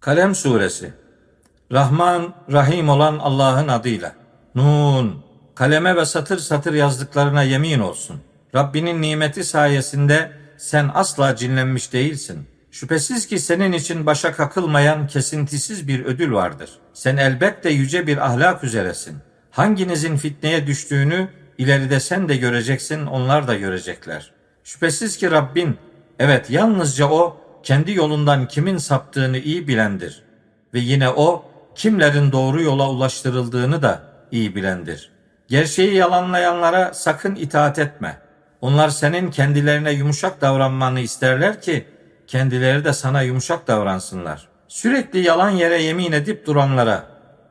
Kalem Suresi Rahman, Rahim olan Allah'ın adıyla. Nun, kaleme ve satır satır yazdıklarına yemin olsun. Rabbinin nimeti sayesinde sen asla cinlenmiş değilsin. Şüphesiz ki senin için başa kakılmayan kesintisiz bir ödül vardır. Sen elbette yüce bir ahlak üzeresin. Hanginizin fitneye düştüğünü ileride sen de göreceksin, onlar da görecekler. Şüphesiz ki Rabbin, evet yalnızca O, kendi yolundan kimin saptığını iyi bilendir. Ve yine O, kimlerin doğru yola ulaştırıldığını da iyi bilendir. Gerçeği yalanlayanlara sakın itaat etme. Onlar senin kendilerine yumuşak davranmanı isterler ki kendileri de sana yumuşak davransınlar. Sürekli yalan yere yemin edip duranlara,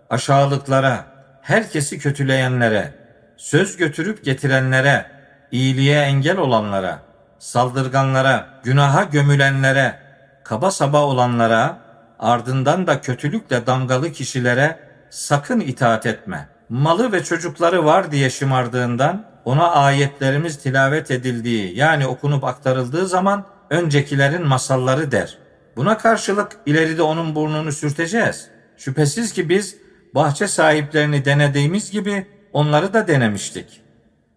aşağılıklara, herkesi kötüleyenlere, söz götürüp getirenlere, iyiliğe engel olanlara, saldırganlara, günaha gömülenlere, kaba saba olanlara, ardından da kötülükle damgalı kişilere sakın itaat etme. Malı ve çocukları var diye şımardığından ona ayetlerimiz tilavet edildiği yani okunup aktarıldığı zaman öncekilerin masalları der. Buna karşılık ileride onun burnunu sürteceğiz. Şüphesiz ki biz bahçe sahiplerini denediğimiz gibi onları da denemiştik.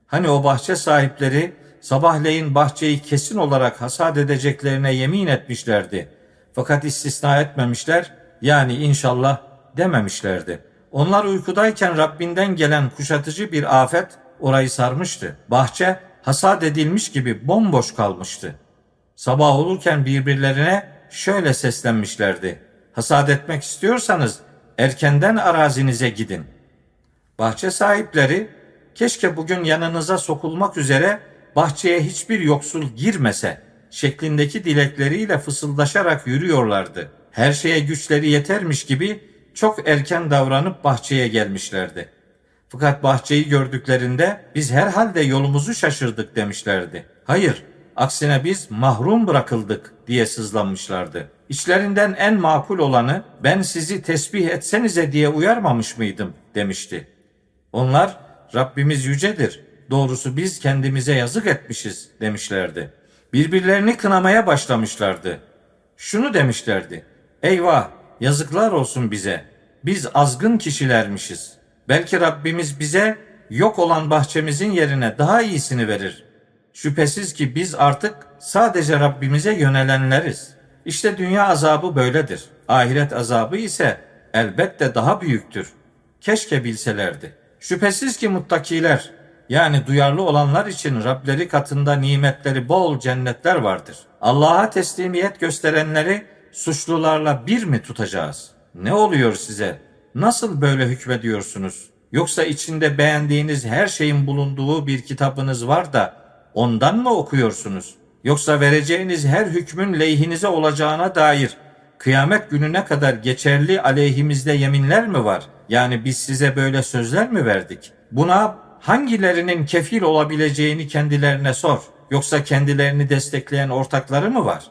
Hani o bahçe sahipleri sabahleyin bahçeyi kesin olarak hasat edeceklerine yemin etmişlerdi. Fakat istisna etmemişler yani inşallah dememişlerdi. Onlar uykudayken Rabbinden gelen kuşatıcı bir afet orayı sarmıştı. Bahçe hasat edilmiş gibi bomboş kalmıştı. Sabah olurken birbirlerine şöyle seslenmişlerdi. Hasat etmek istiyorsanız erkenden arazinize gidin. Bahçe sahipleri keşke bugün yanınıza sokulmak üzere bahçeye hiçbir yoksul girmese şeklindeki dilekleriyle fısıldaşarak yürüyorlardı. Her şeye güçleri yetermiş gibi çok erken davranıp bahçeye gelmişlerdi. Fakat bahçeyi gördüklerinde biz herhalde yolumuzu şaşırdık demişlerdi. Hayır, aksine biz mahrum bırakıldık diye sızlanmışlardı. İçlerinden en makul olanı ben sizi tesbih etsenize diye uyarmamış mıydım demişti. Onlar Rabbimiz yücedir. Doğrusu biz kendimize yazık etmişiz demişlerdi. Birbirlerini kınamaya başlamışlardı. Şunu demişlerdi. Eyvah yazıklar olsun bize. Biz azgın kişilermişiz. Belki Rabbimiz bize yok olan bahçemizin yerine daha iyisini verir. Şüphesiz ki biz artık sadece Rabbimize yönelenleriz. İşte dünya azabı böyledir. Ahiret azabı ise elbette daha büyüktür. Keşke bilselerdi. Şüphesiz ki muttakiler yani duyarlı olanlar için Rableri katında nimetleri bol cennetler vardır. Allah'a teslimiyet gösterenleri suçlularla bir mi tutacağız? Ne oluyor size? Nasıl böyle hükmediyorsunuz? Yoksa içinde beğendiğiniz her şeyin bulunduğu bir kitabınız var da ondan mı okuyorsunuz? Yoksa vereceğiniz her hükmün lehinize olacağına dair kıyamet gününe kadar geçerli aleyhimizde yeminler mi var? Yani biz size böyle sözler mi verdik? Buna hangilerinin kefil olabileceğini kendilerine sor. Yoksa kendilerini destekleyen ortakları mı var?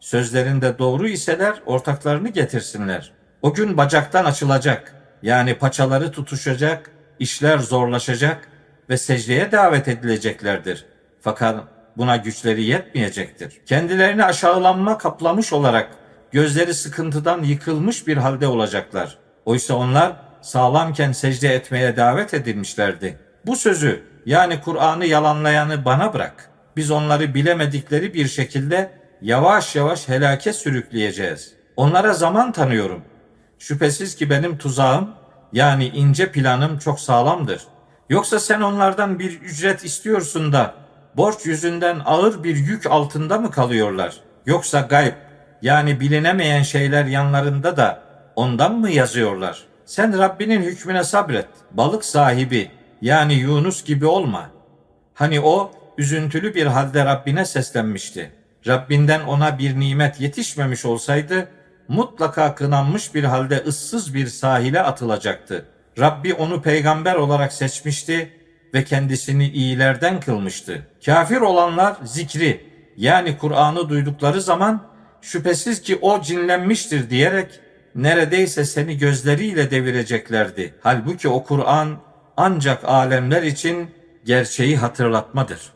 Sözlerinde doğru iseler ortaklarını getirsinler. O gün bacaktan açılacak. Yani paçaları tutuşacak, işler zorlaşacak ve secdeye davet edileceklerdir. Fakat buna güçleri yetmeyecektir. Kendilerini aşağılanma kaplamış olarak gözleri sıkıntıdan yıkılmış bir halde olacaklar. Oysa onlar sağlamken secde etmeye davet edilmişlerdi. Bu sözü yani Kur'an'ı yalanlayanı bana bırak. Biz onları bilemedikleri bir şekilde yavaş yavaş helake sürükleyeceğiz. Onlara zaman tanıyorum. Şüphesiz ki benim tuzağım yani ince planım çok sağlamdır. Yoksa sen onlardan bir ücret istiyorsun da borç yüzünden ağır bir yük altında mı kalıyorlar? Yoksa gayb yani bilinemeyen şeyler yanlarında da ondan mı yazıyorlar? Sen Rabbinin hükmüne sabret. Balık sahibi yani Yunus gibi olma. Hani o üzüntülü bir halde Rabbine seslenmişti. Rabbinden ona bir nimet yetişmemiş olsaydı mutlaka kınanmış bir halde ıssız bir sahile atılacaktı. Rabbi onu peygamber olarak seçmişti ve kendisini iyilerden kılmıştı. Kafir olanlar zikri yani Kur'an'ı duydukları zaman şüphesiz ki o cinlenmiştir diyerek neredeyse seni gözleriyle devireceklerdi. Halbuki o Kur'an ancak alemler için gerçeği hatırlatmadır.